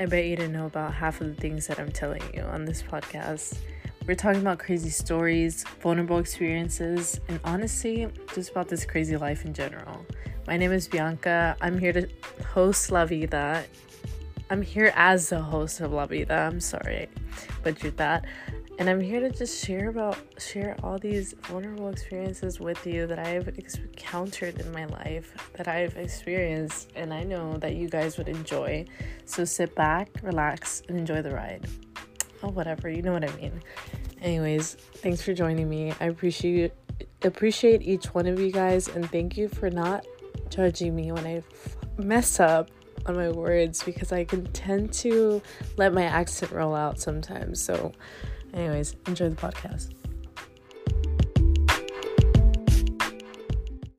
I bet you didn't know about half of the things that I'm telling you on this podcast. We're talking about crazy stories, vulnerable experiences, and honestly, just about this crazy life in general. My name is Bianca. I'm here to host La Vida. I'm here as the host of La Vida. I'm sorry, butchered that. And I'm here to just share about share all these vulnerable experiences with you that I've encountered in my life, that I've experienced, and I know that you guys would enjoy. So sit back, relax, and enjoy the ride. Oh, whatever, you know what I mean. Anyways, thanks for joining me. I appreciate appreciate each one of you guys, and thank you for not judging me when I f- mess up on my words because I can tend to let my accent roll out sometimes. So, anyways, enjoy the podcast.